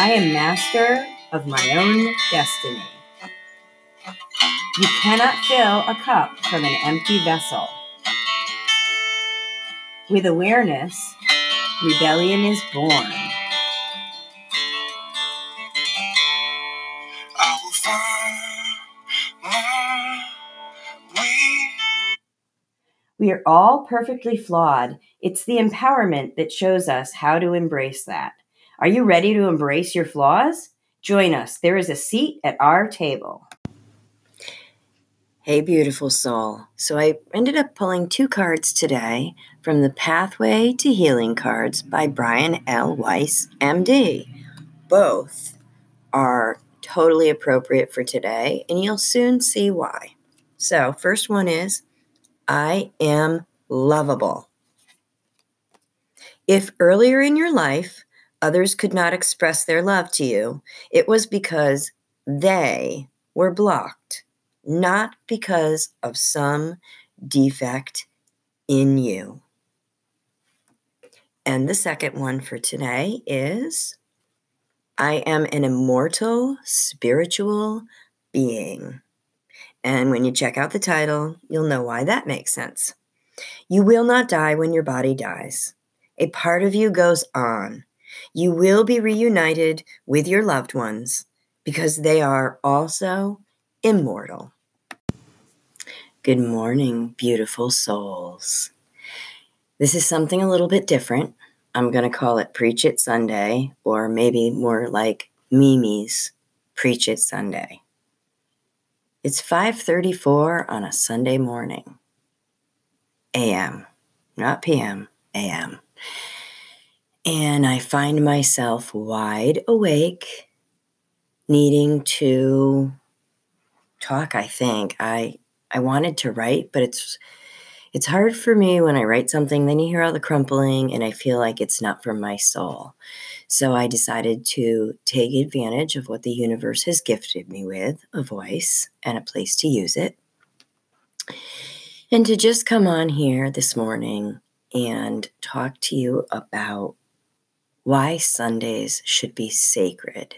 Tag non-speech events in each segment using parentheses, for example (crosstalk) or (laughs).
I am master of my own destiny. You cannot fill a cup from an empty vessel. With awareness, rebellion is born. I will find my way. We are all perfectly flawed. It's the empowerment that shows us how to embrace that. Are you ready to embrace your flaws? Join us. There is a seat at our table. Hey, beautiful soul. So, I ended up pulling two cards today from the Pathway to Healing cards by Brian L. Weiss, MD. Both are totally appropriate for today, and you'll soon see why. So, first one is I am lovable. If earlier in your life others could not express their love to you, it was because they were blocked, not because of some defect in you. And the second one for today is I am an immortal spiritual being. And when you check out the title, you'll know why that makes sense. You will not die when your body dies. A part of you goes on. You will be reunited with your loved ones because they are also immortal. Good morning, beautiful souls. This is something a little bit different. I'm going to call it Preach It Sunday, or maybe more like Mimi's Preach It Sunday. It's 5:34 on a Sunday morning. AM, not PM, AM. And I find myself wide awake, needing to talk, I think. I I wanted to write, but it's it's hard for me when I write something, then you hear all the crumpling and I feel like it's not from my soul. So I decided to take advantage of what the universe has gifted me with a voice and a place to use it. And to just come on here this morning and talk to you about why Sundays should be sacred.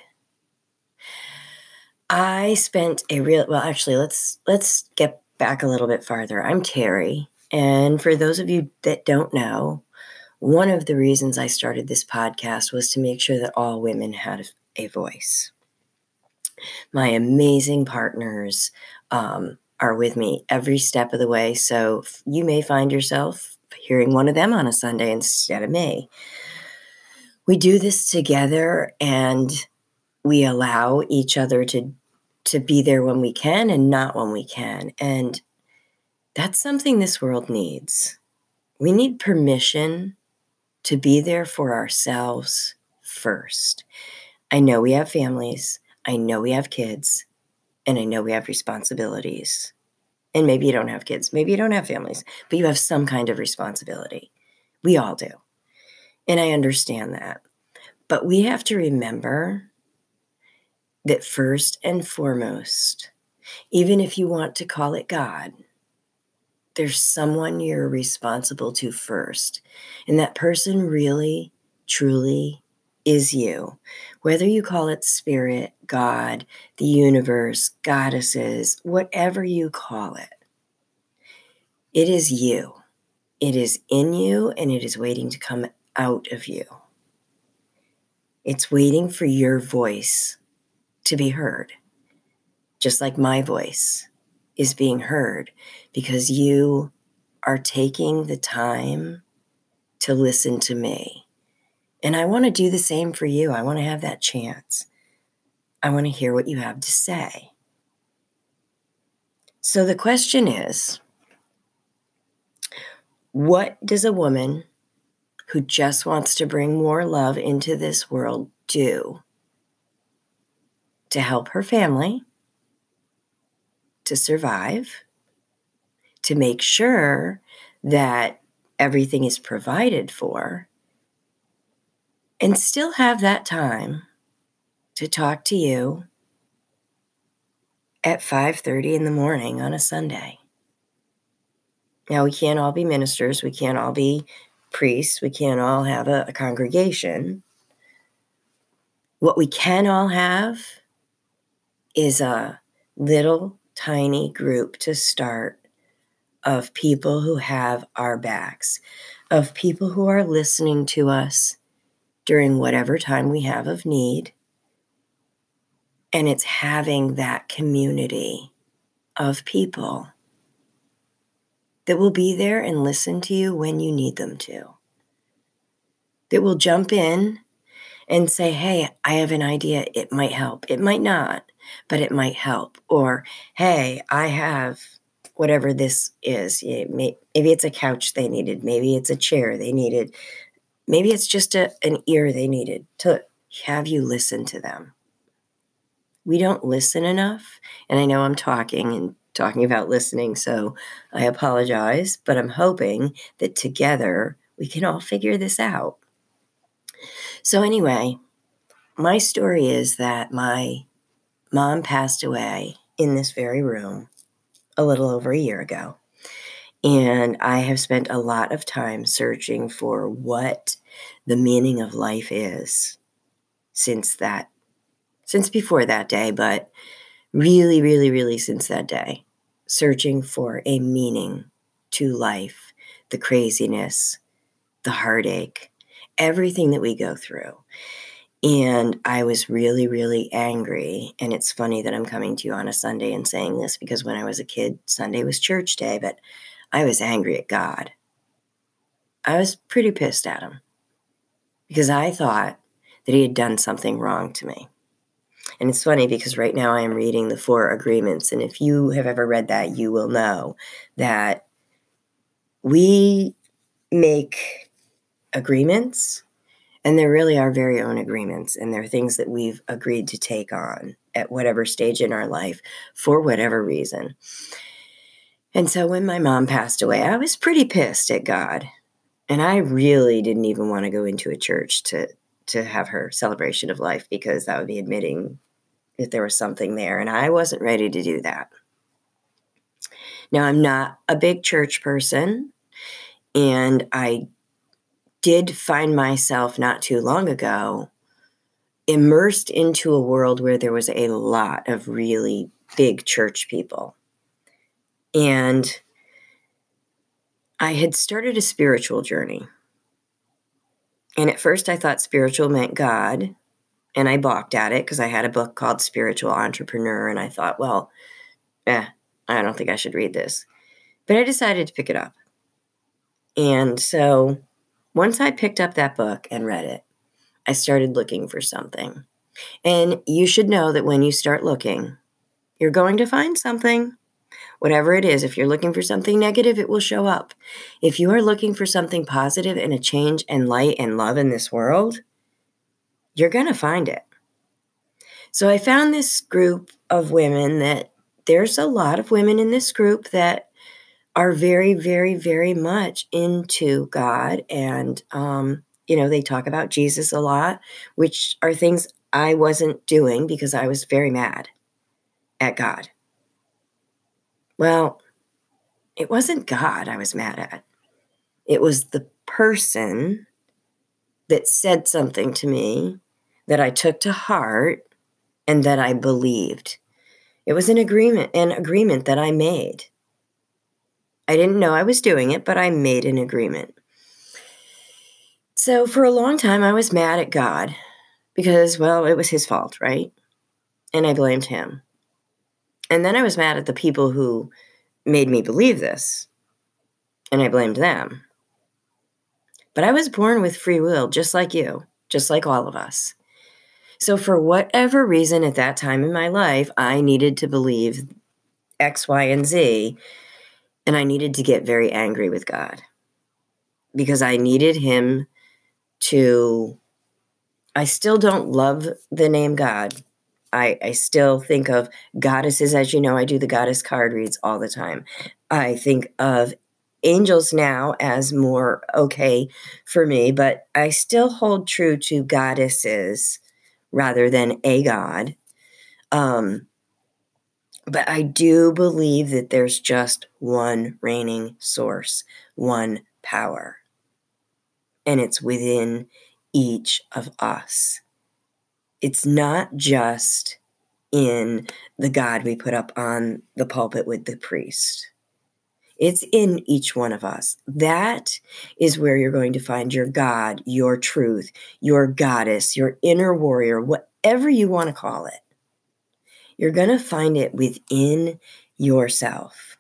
I spent a real well actually let's let's get back a little bit farther. I'm Terry and for those of you that don't know, one of the reasons I started this podcast was to make sure that all women had a voice. My amazing partners um, are with me every step of the way. So you may find yourself hearing one of them on a Sunday instead of me. We do this together and we allow each other to to be there when we can and not when we can. And that's something this world needs. We need permission to be there for ourselves first. I know we have families, I know we have kids, and I know we have responsibilities. And maybe you don't have kids, maybe you don't have families, but you have some kind of responsibility. We all do. And I understand that. But we have to remember that first and foremost, even if you want to call it God, there's someone you're responsible to first. And that person really, truly is you. Whether you call it spirit, God, the universe, goddesses, whatever you call it, it is you. It is in you and it is waiting to come out of you. It's waiting for your voice to be heard, just like my voice is being heard because you are taking the time to listen to me. And I want to do the same for you. I want to have that chance. I want to hear what you have to say. So the question is what does a woman who just wants to bring more love into this world do to help her family to survive, to make sure that everything is provided for, and still have that time to talk to you at 5:30 in the morning on a Sunday. Now we can't all be ministers, we can't all be priests, we can't all have a, a congregation. What we can all have is a little tiny group to start of people who have our backs, of people who are listening to us during whatever time we have of need. And it's having that community of people that will be there and listen to you when you need them to, that will jump in and say, Hey, I have an idea. It might help. It might not, but it might help. Or, Hey, I have whatever this is. Maybe it's a couch they needed. Maybe it's a chair they needed. Maybe it's just a, an ear they needed to have you listen to them. We don't listen enough. And I know I'm talking and talking about listening, so I apologize, but I'm hoping that together we can all figure this out. So, anyway, my story is that my mom passed away in this very room a little over a year ago. And I have spent a lot of time searching for what the meaning of life is since that, since before that day, but really, really, really since that day, searching for a meaning to life, the craziness, the heartache, everything that we go through. And I was really, really angry. And it's funny that I'm coming to you on a Sunday and saying this because when I was a kid, Sunday was church day, but I was angry at God. I was pretty pissed at him because I thought that he had done something wrong to me. And it's funny because right now I am reading the Four Agreements. And if you have ever read that, you will know that we make agreements and there really are very own agreements, and they're things that we've agreed to take on at whatever stage in our life for whatever reason. And so when my mom passed away, I was pretty pissed at God. And I really didn't even want to go into a church to to have her celebration of life because that would be admitting that there was something there and I wasn't ready to do that. Now I'm not a big church person and I did find myself not too long ago immersed into a world where there was a lot of really big church people. And I had started a spiritual journey. And at first, I thought spiritual meant God. And I balked at it because I had a book called Spiritual Entrepreneur. And I thought, well, eh, I don't think I should read this. But I decided to pick it up. And so once I picked up that book and read it, I started looking for something. And you should know that when you start looking, you're going to find something. Whatever it is, if you're looking for something negative, it will show up. If you are looking for something positive and a change and light and love in this world, you're going to find it. So I found this group of women that there's a lot of women in this group that are very, very, very much into God. And, um, you know, they talk about Jesus a lot, which are things I wasn't doing because I was very mad at God. Well, it wasn't God I was mad at, it was the person that said something to me that I took to heart and that I believed. It was an agreement, an agreement that I made. I didn't know I was doing it, but I made an agreement. So for a long time, I was mad at God because, well, it was his fault, right? And I blamed him. And then I was mad at the people who made me believe this, and I blamed them. But I was born with free will, just like you, just like all of us. So, for whatever reason at that time in my life, I needed to believe X, Y, and Z and I needed to get very angry with God because I needed Him to. I still don't love the name God. I, I still think of goddesses, as you know, I do the goddess card reads all the time. I think of angels now as more okay for me, but I still hold true to goddesses rather than a god. Um, but I do believe that there's just one reigning source, one power, and it's within each of us. It's not just in the God we put up on the pulpit with the priest. It's in each one of us. That is where you're going to find your God, your truth, your goddess, your inner warrior, whatever you want to call it. You're going to find it within yourself.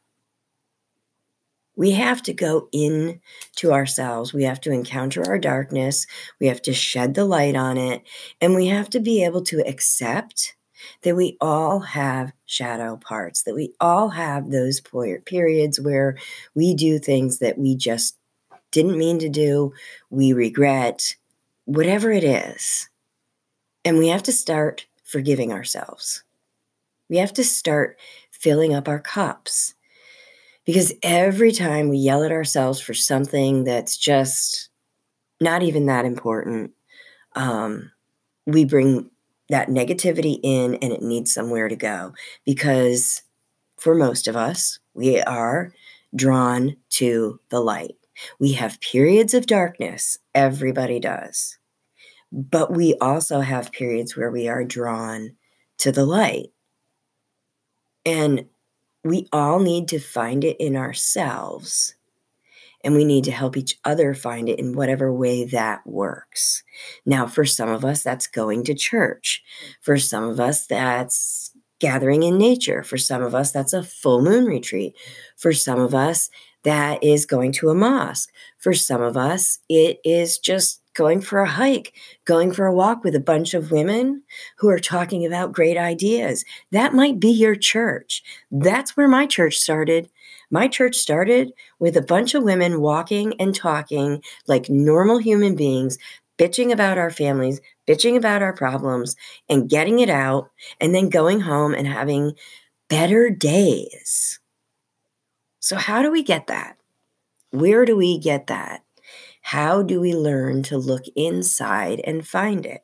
We have to go in to ourselves. We have to encounter our darkness. We have to shed the light on it. And we have to be able to accept that we all have shadow parts, that we all have those periods where we do things that we just didn't mean to do, we regret, whatever it is. And we have to start forgiving ourselves. We have to start filling up our cups. Because every time we yell at ourselves for something that's just not even that important, um, we bring that negativity in and it needs somewhere to go because for most of us, we are drawn to the light. We have periods of darkness, everybody does. But we also have periods where we are drawn to the light. And we all need to find it in ourselves and we need to help each other find it in whatever way that works. Now, for some of us, that's going to church. For some of us, that's gathering in nature. For some of us, that's a full moon retreat. For some of us, that is going to a mosque. For some of us, it is just going for a hike, going for a walk with a bunch of women who are talking about great ideas. That might be your church. That's where my church started. My church started with a bunch of women walking and talking like normal human beings, bitching about our families, bitching about our problems, and getting it out, and then going home and having better days. So, how do we get that? Where do we get that? How do we learn to look inside and find it?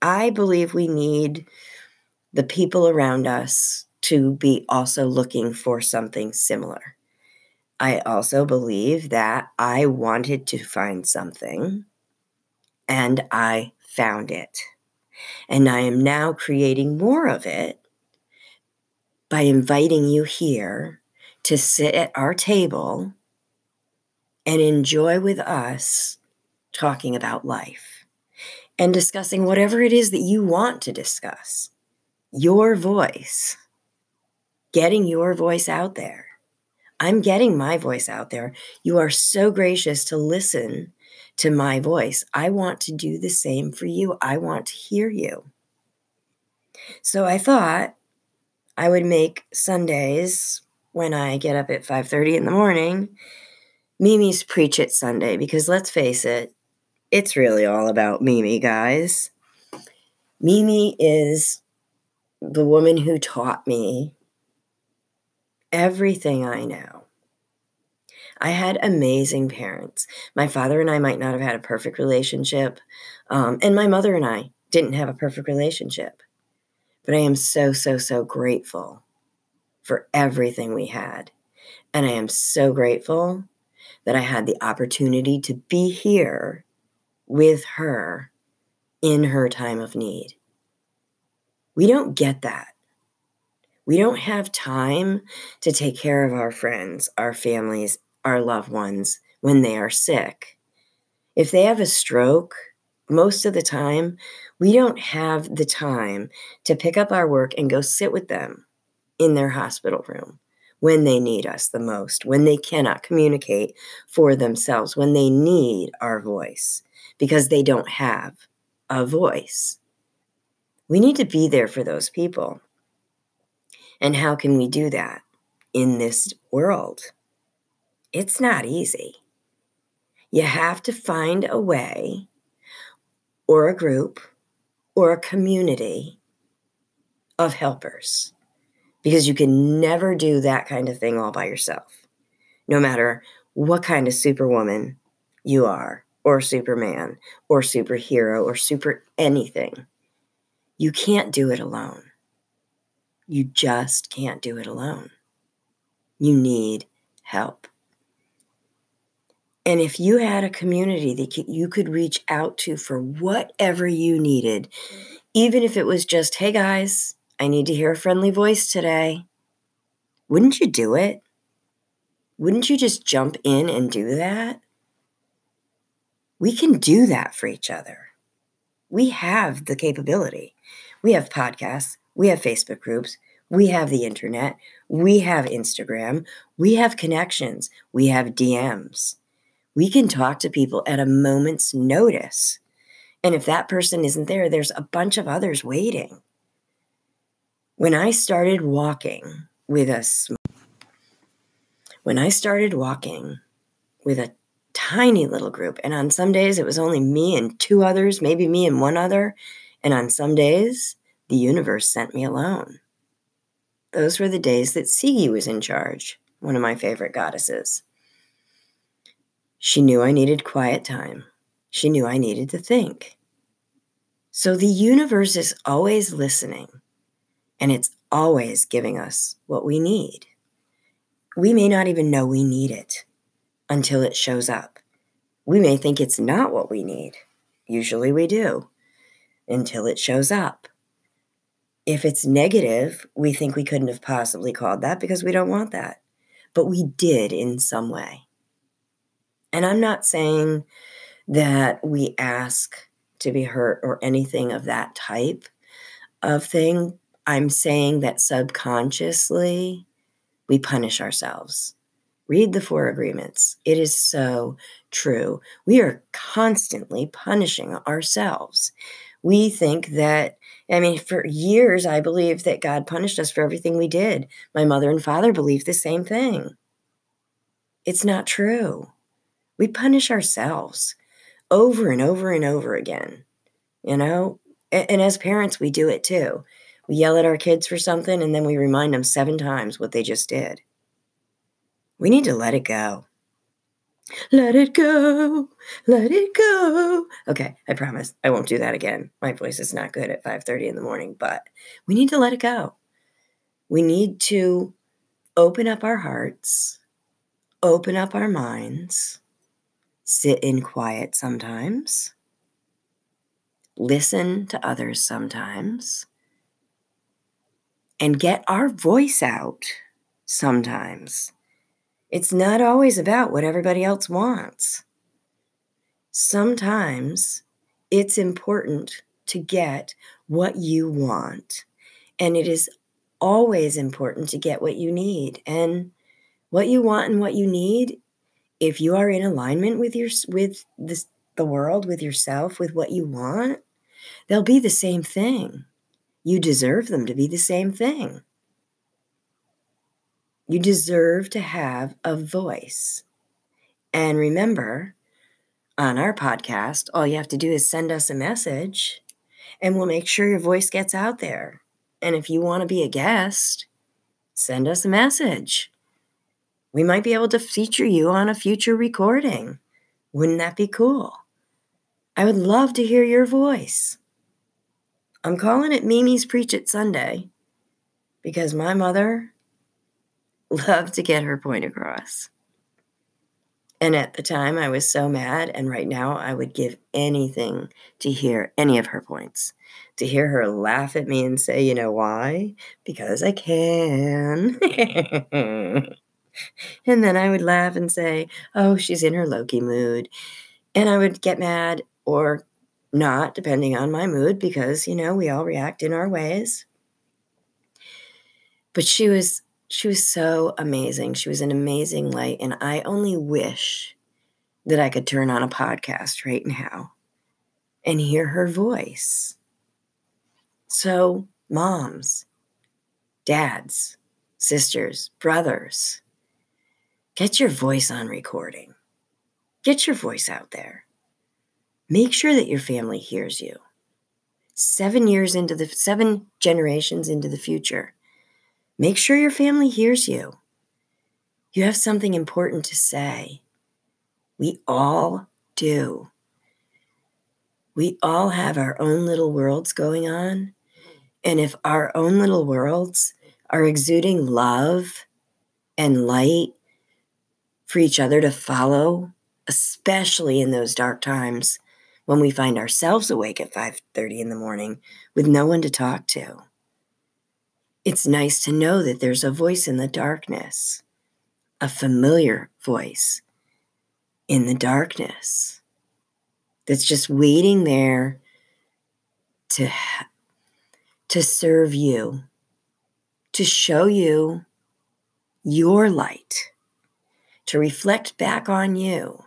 I believe we need the people around us to be also looking for something similar. I also believe that I wanted to find something and I found it. And I am now creating more of it by inviting you here to sit at our table and enjoy with us talking about life and discussing whatever it is that you want to discuss. Your voice getting your voice out there. I'm getting my voice out there. You are so gracious to listen to my voice. I want to do the same for you. I want to hear you. So I thought I would make Sundays when I get up at 5:30 in the morning Mimi's Preach It Sunday because let's face it, it's really all about Mimi, guys. Mimi is the woman who taught me everything I know. I had amazing parents. My father and I might not have had a perfect relationship, um, and my mother and I didn't have a perfect relationship. But I am so, so, so grateful for everything we had. And I am so grateful that I had the opportunity to be here with her in her time of need. We don't get that we don't have time to take care of our friends, our families, our loved ones when they are sick. If they have a stroke, most of the time, we don't have the time to pick up our work and go sit with them in their hospital room when they need us the most, when they cannot communicate for themselves, when they need our voice because they don't have a voice. We need to be there for those people. And how can we do that in this world? It's not easy. You have to find a way or a group or a community of helpers because you can never do that kind of thing all by yourself, no matter what kind of superwoman you are, or superman, or superhero, or super anything. You can't do it alone. You just can't do it alone. You need help. And if you had a community that you could reach out to for whatever you needed, even if it was just, hey guys, I need to hear a friendly voice today, wouldn't you do it? Wouldn't you just jump in and do that? We can do that for each other. We have the capability. We have podcasts, we have Facebook groups, we have the internet, we have Instagram, we have connections, we have DMs. We can talk to people at a moment's notice. And if that person isn't there, there's a bunch of others waiting. When I started walking with a when I started walking with a tiny little group, and on some days it was only me and two others, maybe me and one other, and on some days the universe sent me alone. Those were the days that Sigi was in charge, one of my favorite goddesses. She knew I needed quiet time. She knew I needed to think. So the universe is always listening and it's always giving us what we need. We may not even know we need it until it shows up. We may think it's not what we need. Usually we do until it shows up. If it's negative, we think we couldn't have possibly called that because we don't want that. But we did in some way. And I'm not saying that we ask to be hurt or anything of that type of thing. I'm saying that subconsciously we punish ourselves. Read the four agreements. It is so true. We are constantly punishing ourselves. We think that, I mean, for years, I believed that God punished us for everything we did. My mother and father believed the same thing. It's not true we punish ourselves over and over and over again, you know? And, and, as parents, we do it too. We yell at our kids for something and then we remind them seven times what they just did. We need to let it go. Let it go. Let it go. Okay, I promise I won't do that again. My voice is not good at 5:30 in the morning, but we need to let it go. We need to open up our hearts, open up our minds, sit in quiet sometimes, listen to others sometimes, and get our voice out sometimes. It's not always about what everybody else wants. Sometimes it's important to get what you want, and it is always important to get what you need. And what you want and what you need if you are in alignment with your with this, the world with yourself with what you want they'll be the same thing you deserve them to be the same thing you deserve to have a voice and remember on our podcast all you have to do is send us a message and we'll make sure your voice gets out there and if you want to be a guest send us a message we might be able to feature you on a future recording. Wouldn't that be cool? I would love to hear your voice. I'm calling it Mimi's Preach It Sunday because my mother loved to get her point across. And at the time, I was so mad. And right now, I would give anything to hear any of her points. To hear her laugh at me and say, you know why? Because I can. (laughs) and then I would laugh and say, Oh, she's in her Loki mood. And I would get mad or not, depending on my mood, because, you know, we all react in our ways. But she was she was so amazing. She was an amazing light. And I only wish that I could turn on a podcast right now and hear her voice. So, moms, dads, sisters, brothers, Get your voice on recording. Get your voice out there. Make sure that your family hears you. Seven years into the seven generations into the future, make sure your family hears you. You have something important to say. We all do. We all have our own little worlds going on. And if our own little worlds are exuding love and light for each other to follow especially in those dark times when we find ourselves awake at 5:30 in the morning with no one to talk to. It's nice to know that there's a voice in the darkness, a familiar voice in the darkness that's just waiting there to to serve you, to show you your light, to reflect back on you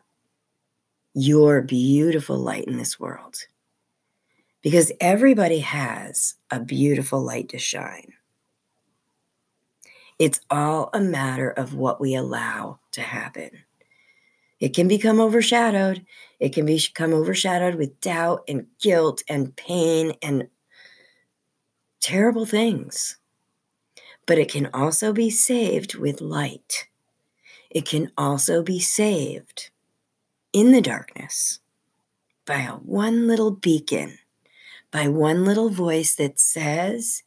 your beautiful light in this world. Because everybody has a beautiful light to shine. It's all a matter of what we allow to happen. It can become overshadowed. It can become overshadowed with doubt and guilt and pain and terrible things. But it can also be saved with light. It can also be saved in the darkness by a one little beacon, by one little voice that says,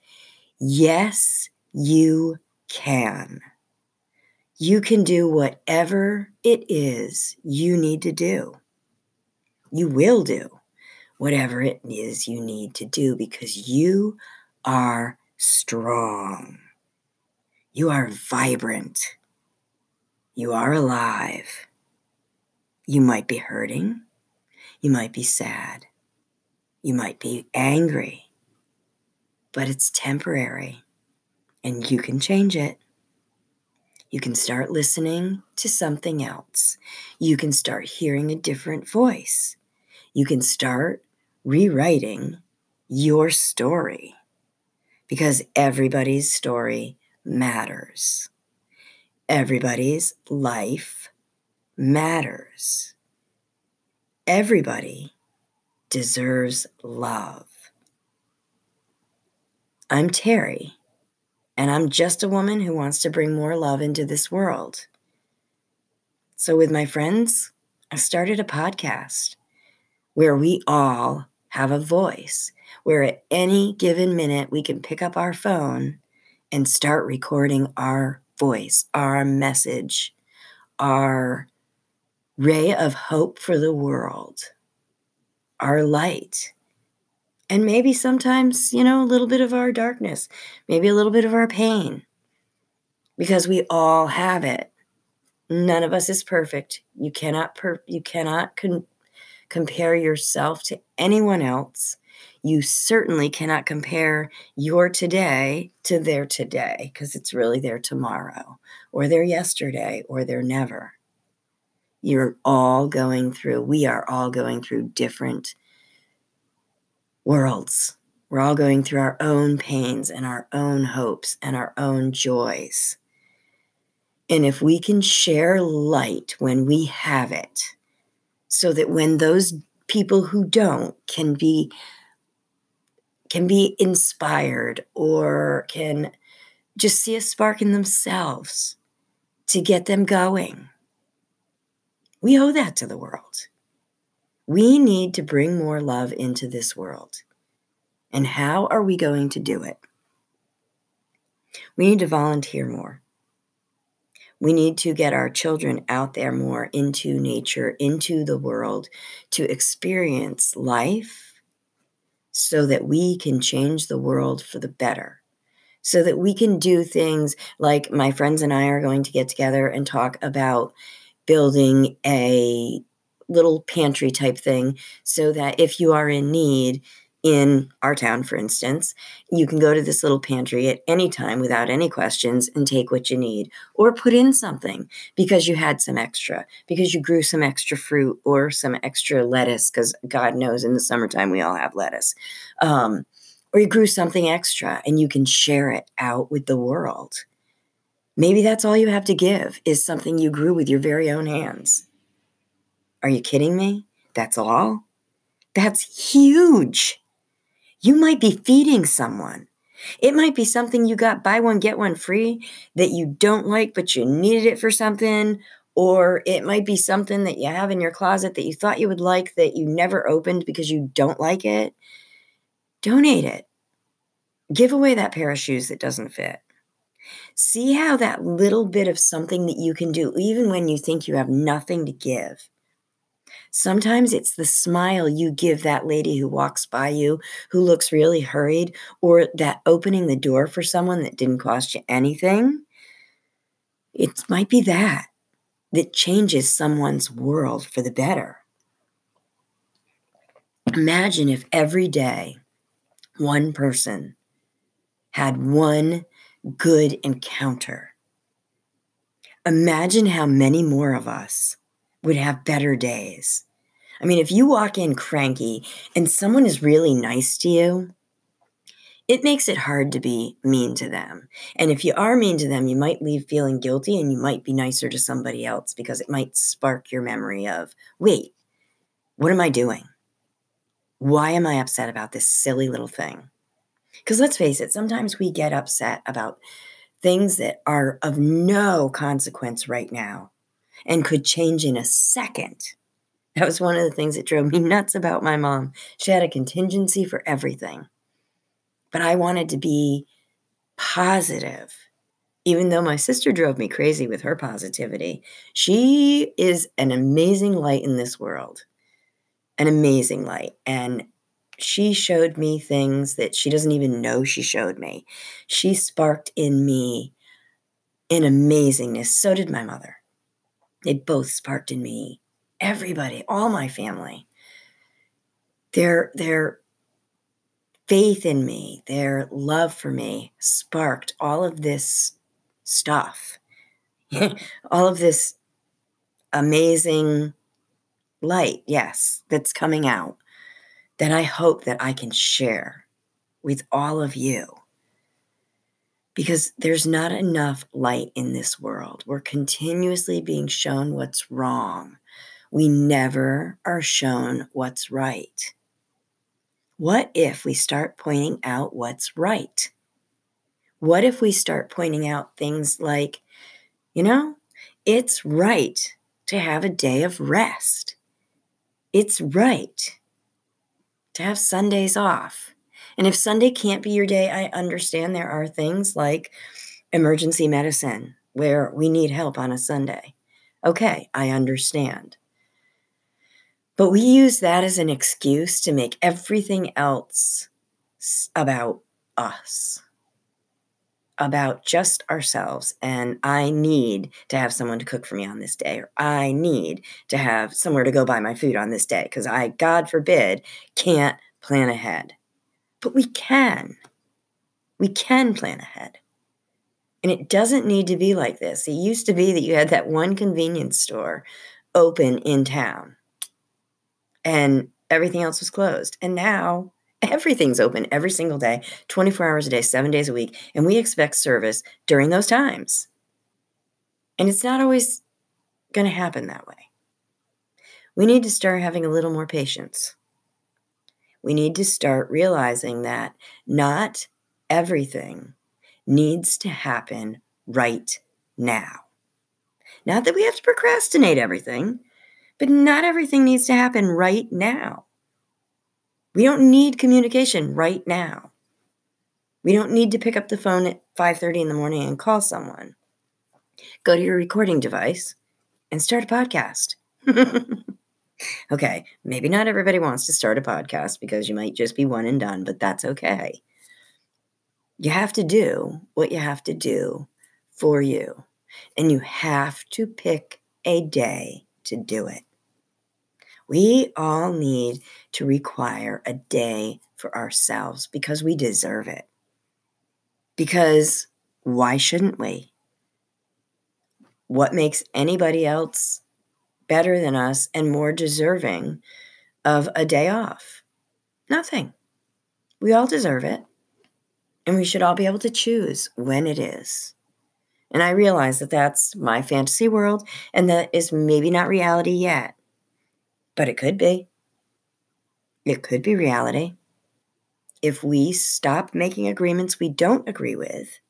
Yes, you can. You can do whatever it is you need to do. You will do whatever it is you need to do because you are strong. You are vibrant. You are alive. You might be hurting. You might be sad. You might be angry. But it's temporary and you can change it. You can start listening to something else. You can start hearing a different voice. You can start rewriting your story because everybody's story matters. Everybody's life matters. Everybody deserves love. I'm Terry, and I'm just a woman who wants to bring more love into this world. So, with my friends, I started a podcast where we all have a voice, where at any given minute we can pick up our phone and start recording our voice, our message, our ray of hope for the world, our light. And maybe sometimes, you know, a little bit of our darkness, maybe a little bit of our pain, because we all have it. None of us is perfect. You cannot per- you cannot con- compare yourself to anyone else. You certainly cannot compare your today to their today because it's really their tomorrow or their yesterday or their never you're all going through, we are all going through different worlds. We're all going through our own pains and our own hopes and our own joys. And if we can share light when we have it, so that when those people who don't can be can be inspired or can just see a spark in themselves to get them going we owe that to the world. We need to bring more love into this world. And how are we going to do it? We need to volunteer more. We need to get our children out there more into nature, into the world, to experience life so that we can change the world for the better. So that we can do things like my friends and I are going to get together and talk about building a little pantry type thing so that if you are in need in our town, for instance, you can go to this little pantry at any time without any questions and take what you need, or put in something because you had some extra, because you grew some extra fruit or some extra lettuce, because God knows in the summertime we all have lettuce. Um, or you grew something extra and you can share it out with the world. Maybe that's all you have to give is something you grew with your very own hands. Are you kidding me? That's all? That's huge. You might be feeding someone. It might be something you got buy one, get one free that you don't like, but you needed it for something. Or it might be something that you have in your closet that you thought you would like that you never opened because you don't like it. Donate it. Give away that pair of shoes that doesn't fit. See how that little bit of something that you can do, even when you think you have nothing to give, Sometimes it's the smile you give that lady who walks by you who looks really hurried, or that opening the door for someone that didn't cost you anything. It might be that that changes someone's world for the better. Imagine if every day one person had one good encounter. Imagine how many more of us would have better days. I mean, if you walk in cranky and someone is really nice to you, it makes it hard to be mean to them. And if you are mean to them, you might leave feeling guilty and you might be nicer to somebody else because it might spark your memory of, wait, what am I doing? Why am I upset about this silly little thing? Because let's face it, sometimes we get upset about things that are of no consequence right now and could change in a second. That was one of the things that drove me (laughs) nuts about my mom. She had a contingency for everything. But I wanted to be positive. Even though my sister drove me crazy with her positivity, she is an amazing light in this world. An amazing light. And she showed me things that she doesn't even know she showed me. She sparked in me an amazingness. So did my mother. They both sparked in me. Everybody, all my family. Their their faith in me, their love for me sparked all of this stuff. Hmm. (laughs) all of this amazing light, yes, that's coming out that I hope that I can share with all of you. Because there's not enough light in this world. We're continuously being shown what's wrong. We never are shown what's right. What if we start pointing out what's right? What if we start pointing out things like, you know, it's right to have a day of rest. It's right to have Sundays off. And if Sunday can't be your day, I understand there are things like emergency medicine where we need help on a Sunday. Okay, I understand. But we use that as an excuse to make everything else about us about just ourselves and I need to have someone to cook for me on this day or I need to have somewhere to go buy my food on this day because I god forbid can't plan ahead. But we can. We can plan ahead. And it doesn't need to be like this. It used to be that you had that one convenience store open in town and everything else was closed. And now Everything's open every single day, 24 hours a day, seven days a week, and we expect service during those times. And it's not always going to happen that way. We need to start having a little more patience. We need to start realizing that not everything needs to happen right now. Not that we have to procrastinate everything, but not everything needs to happen right now. We don't need communication right now. We don't need to pick up the phone at 5:30 in the morning and call someone. Go to your recording device and start a podcast. (laughs) okay, maybe not everybody wants to start a podcast because you might just be one and done, but that's okay. You have to do what you have to do for you, and you have to pick a day to do it. We all need to require a day for ourselves because we deserve it. Because why shouldn't we? What makes anybody else better than us and more deserving of a day off? Nothing. We all deserve it. And we should all be able to choose when it is. And I realize that that's my fantasy world and that is maybe not reality yet. But it could be. It could be reality. If we stop making agreements we don't agree with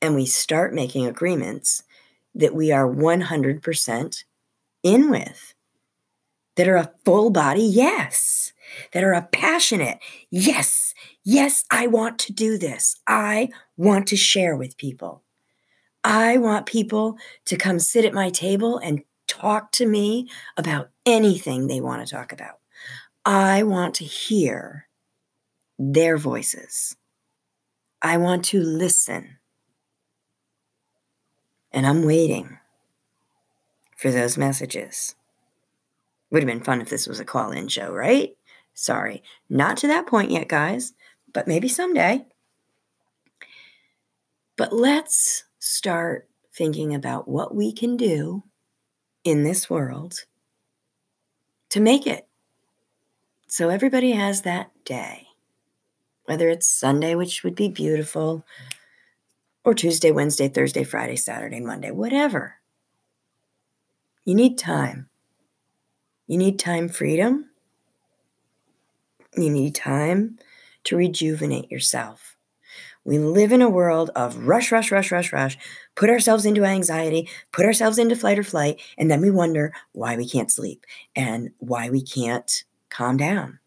and we start making agreements that we are 100% in with, that are a full body yes, that are a passionate yes, yes, I want to do this. I want to share with people. I want people to come sit at my table and talk to me about anything they want to talk about. I want to hear their voices. I want to listen. And I'm waiting for those messages. Would have been fun if this was a call in show, right? Sorry, not to that point yet, guys, but maybe someday. But let's start thinking about what we can do in this world to make it so everybody has that day, whether it's Sunday, which would be beautiful, or Tuesday, Wednesday, Thursday, Friday, Saturday, Monday, whatever. You need time. You need time freedom. You need time to rejuvenate yourself. We live in a world of rush, rush, rush, rush, rush, put ourselves into anxiety, put ourselves into fight or flight, and then we wonder why we can't sleep and why we can't calm down.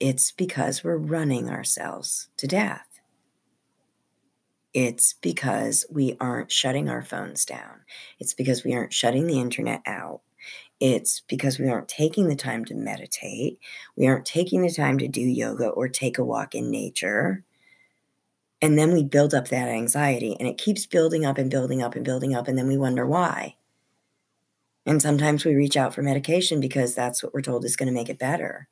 It's because we're running ourselves to death. It's because we aren't shutting our phones down. It's because we aren't shutting the internet out. It's because we aren't taking the time to meditate. We aren't taking the time to do yoga or take a walk in nature. And then we build up that anxiety and it keeps building up and building up and building up. And then we wonder why. And sometimes we reach out for medication because that's what we're told is going to make it better.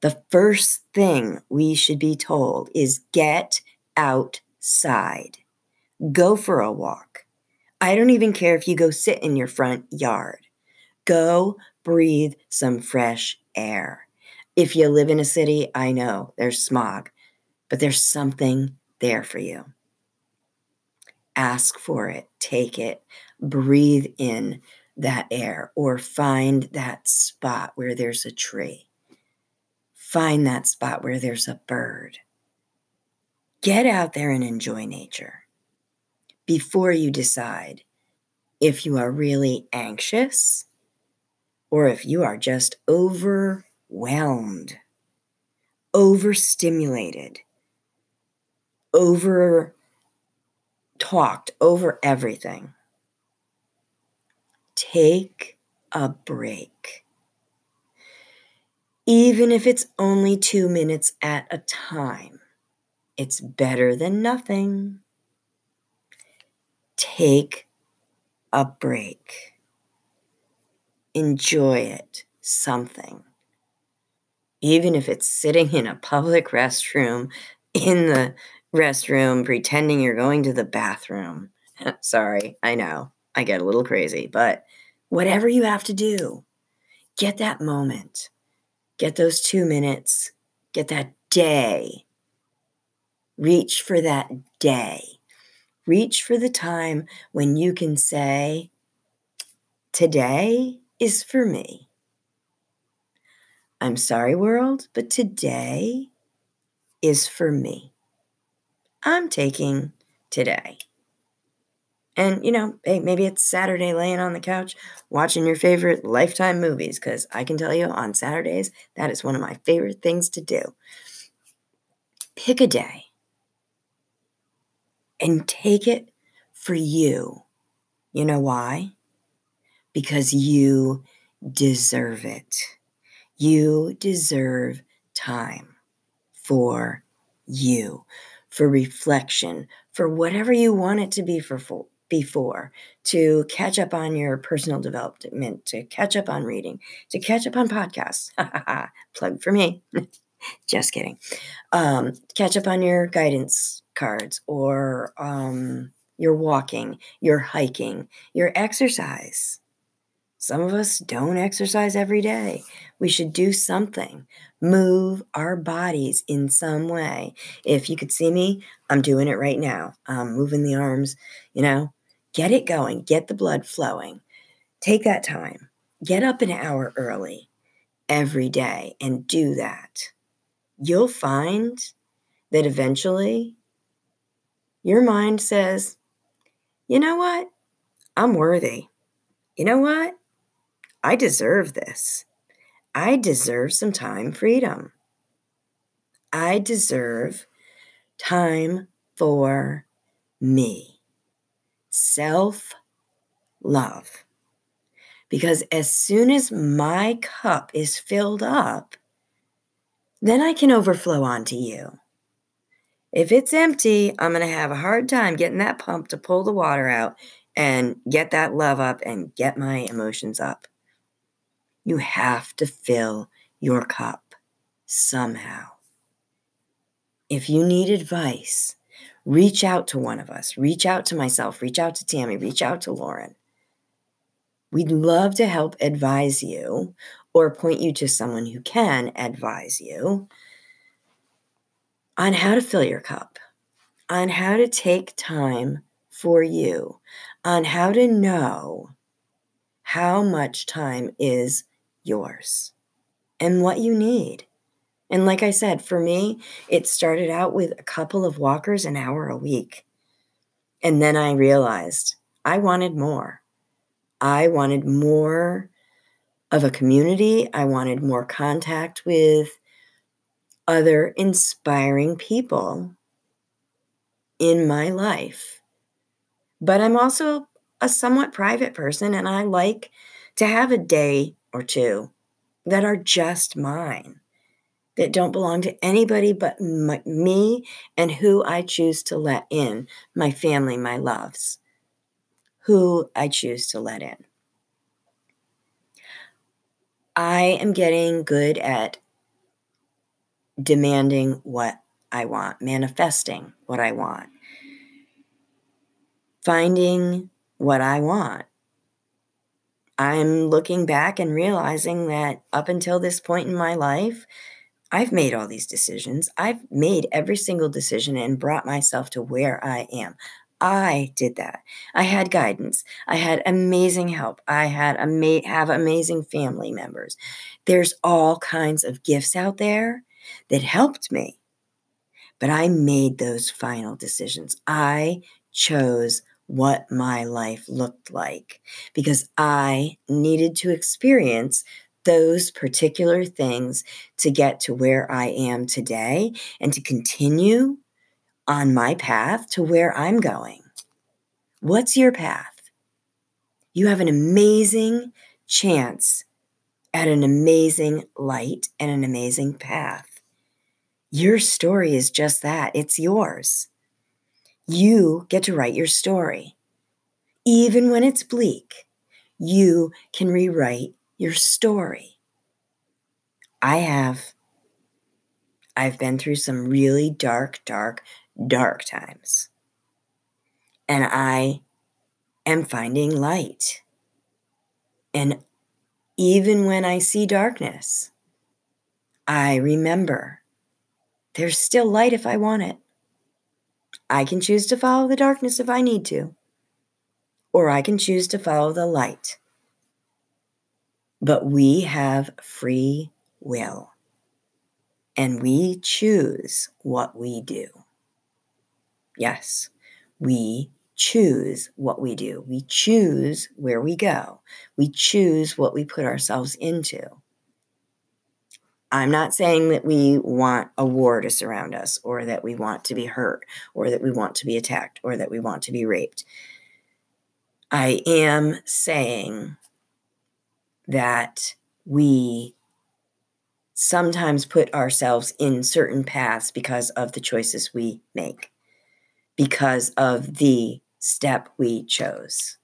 The first thing we should be told is get outside, go for a walk. I don't even care if you go sit in your front yard. Go breathe some fresh air. If you live in a city, I know there's smog, but there's something there for you. Ask for it, take it, breathe in that air, or find that spot where there's a tree. Find that spot where there's a bird. Get out there and enjoy nature before you decide if you are really anxious or if you are just overwhelmed, overstimulated, over talked, over everything. Take a break. Even if it's only two minutes at a time, it's better than nothing. Take a break enjoy it, something. Even if it's sitting in a public restroom, in the restroom, pretending you're going to the bathroom. (laughs) Sorry, I know, I get a little crazy, but whatever you have to do, get that moment, get those two minutes, get that day. Reach for that day. Reach for the time when you can say, Today is for me. I'm sorry, world, but today is for me. I'm taking today. And, you know, hey, maybe it's Saturday laying on the couch watching your favorite lifetime movies, because I can tell you on Saturdays, that is one of my favorite things to do. Pick a day and take it for you. You know why? because you deserve it. You deserve time for you, for reflection, for whatever you want it to be for before, to catch up on your personal development, to catch up on reading, to catch up on podcasts. (laughs) Plug for me. (laughs) Just kidding. Um, catch up on your guidance cards or um, your walking, your hiking, your exercise. Some of us don't exercise every day. We should do something, move our bodies in some way. If you could see me, I'm doing it right now. I'm moving the arms, you know, get it going, get the blood flowing. Take that time, get up an hour early every day and do that. You'll find that eventually your mind says, you know what? I'm worthy. You know what? I deserve this. I deserve some time freedom. I deserve time for me. Self love. Because as soon as my cup is filled up, then I can overflow onto you. If it's empty, I'm going to have a hard time getting that pump to pull the water out and get that love up and get my emotions up. You have to fill your cup somehow. If you need advice, reach out to one of us, reach out to myself, reach out to Tammy, reach out to Lauren. We'd love to help advise you or point you to someone who can advise you on how to fill your cup, on how to take time for you, on how to know how much time is yours and what you need. And like I said, for me, it started out with a couple of walkers an hour a week. And then I realized I wanted more. I wanted more of a community. I wanted more contact with other inspiring people in my life. But I'm also a somewhat private person, and I like to have a day or two that are just mine, that don't belong to anybody but my, me and who I choose to let in my family, my loves, who I choose to let in. I am getting good at demanding what I want, manifesting what I want, finding what I want. I'm looking back and realizing that up until this point in my life, I've made all these decisions. I've made every single decision and brought myself to where I am. I did that. I had guidance. I had amazing help. I had ama- have amazing family members. There's all kinds of gifts out there that helped me. But I made those final decisions. I chose what my life looked like because I needed to experience those particular things to get to where I am today and to continue on my path to where I'm going. What's your path? You have an amazing chance at an amazing light and an amazing path. Your story is just that it's yours. You get to write your story. Even when it's bleak, you can rewrite your story. I have. I've been through some really dark, dark, dark times. And I am finding light. And even when I see darkness, I remember there's still light if I want it. I can choose to follow the darkness if I need to, or I can choose to follow the light. But we have free will, and we choose what we do. Yes, we choose what we do. We choose where we go. We choose what we put ourselves into. I'm not saying that we want a war to surround us or that we want to be hurt or that we want to be attacked or that we want to be raped. I am saying that we sometimes put ourselves in certain paths because of the choices we make, because of the step we chose,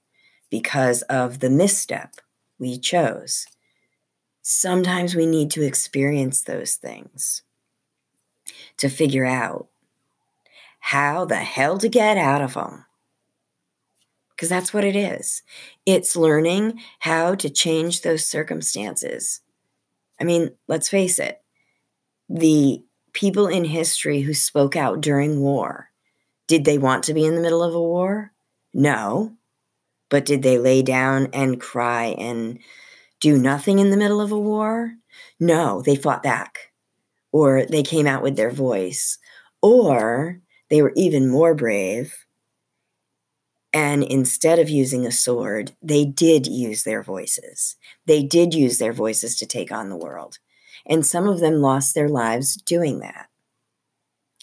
because of the misstep we chose sometimes we need to experience those things to figure out how the hell to get out of them. Because that's what it is. It's learning how to change those circumstances. I mean, let's face it, the people in history who spoke out during war, did they want to be in the middle of a war? No. But did they lay down and cry and do nothing in the middle of a war? No, they fought back, or they came out with their voice, or they were even more brave. And instead of using a sword, they did use their voices. They did use their voices to take on the world. And some of them lost their lives doing that.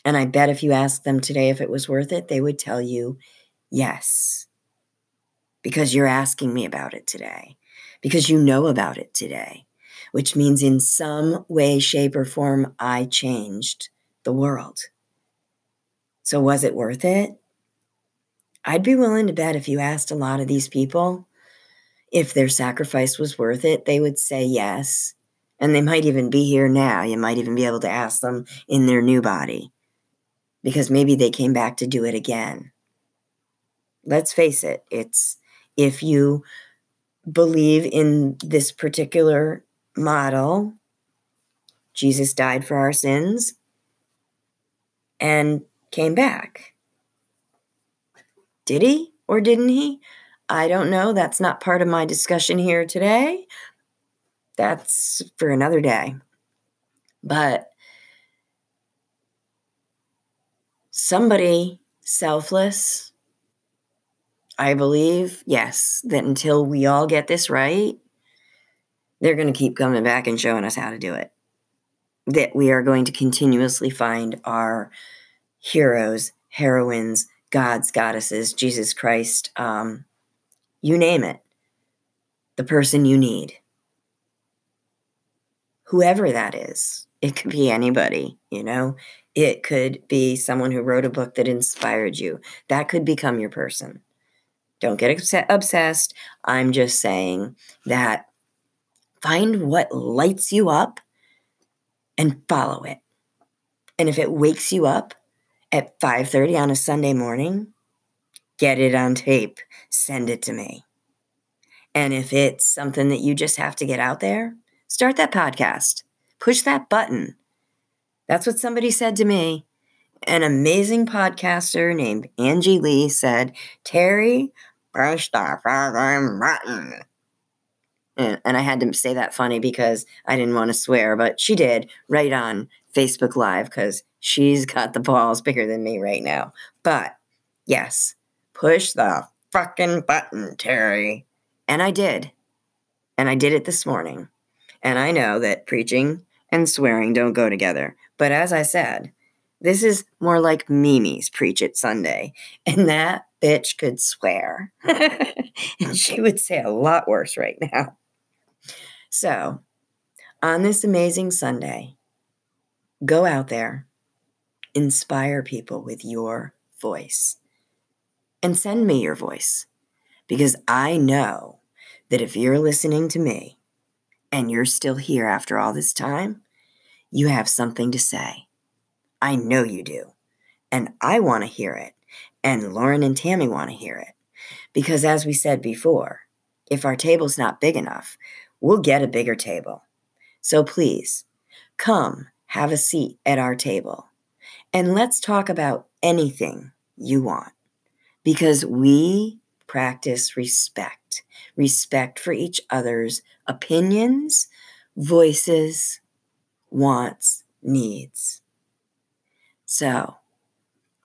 And I bet if you asked them today if it was worth it, they would tell you yes because you're asking me about it today, because you know about it today, which means in some way, shape, or form, I changed the world. So, was it worth it? I'd be willing to bet if you asked a lot of these people if their sacrifice was worth it, they would say yes. And they might even be here now. You might even be able to ask them in their new body because maybe they came back to do it again. Let's face it, it's if you believe in this particular model, Jesus died for our sins and came back. Did he or didn't he? I don't know. That's not part of my discussion here today. That's for another day. But somebody selfless, I believe, yes, that until we all get this right, they're going to keep coming back and showing us how to do it. That we are going to continuously find our heroes, heroines, gods, goddesses, Jesus Christ, um, you name it, the person you need. Whoever that is, it could be anybody, you know, it could be someone who wrote a book that inspired you. That could become your person. Don't get obsessed. I'm just saying that find what lights you up and follow it. And if it wakes you up at 5:30 on a Sunday morning, get it on tape, send it to me. And if it's something that you just have to get out there, start that podcast. Push that button. That's what somebody said to me. An amazing podcaster named Angie Lee said, Terry, push the fucking button. And, and I had to say that funny because I didn't want to swear, but she did right on Facebook Live because she's got the balls bigger than me right now. But yes, push the fucking button, Terry. And I did. And I did it this morning. And I know that preaching and swearing don't go together. But as I said, this is more like Mimi's Preach It Sunday. And that bitch could swear. (laughs) and she would say a lot worse right now. So, on this amazing Sunday, go out there, inspire people with your voice, and send me your voice because I know that if you're listening to me and you're still here after all this time, you have something to say. I know you do. And I want to hear it. And Lauren and Tammy want to hear it. Because as we said before, if our table's not big enough, we'll get a bigger table. So please, come have a seat at our table and let's talk about anything you want because we practice respect respect for each other's opinions, voices, wants, needs. So,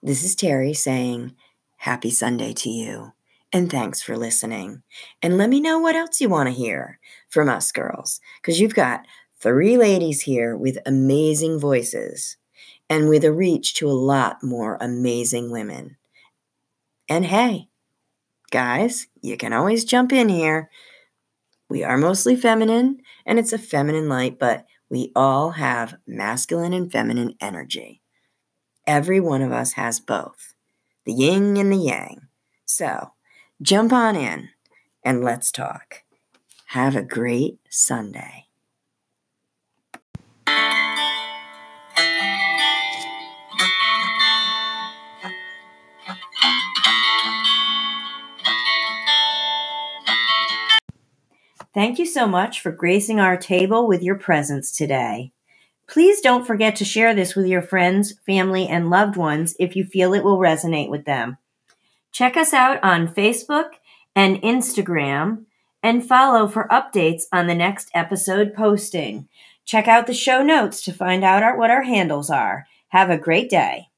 this is Terry saying, Happy Sunday to you, and thanks for listening. And let me know what else you want to hear from us girls, because you've got three ladies here with amazing voices and with a reach to a lot more amazing women. And hey, guys, you can always jump in here. We are mostly feminine, and it's a feminine light, but we all have masculine and feminine energy. Every one of us has both the yin and the yang. So jump on in and let's talk. Have a great Sunday. Thank you so much for gracing our table with your presence today. Please don't forget to share this with your friends, family, and loved ones if you feel it will resonate with them. Check us out on Facebook and Instagram and follow for updates on the next episode posting. Check out the show notes to find out our, what our handles are. Have a great day.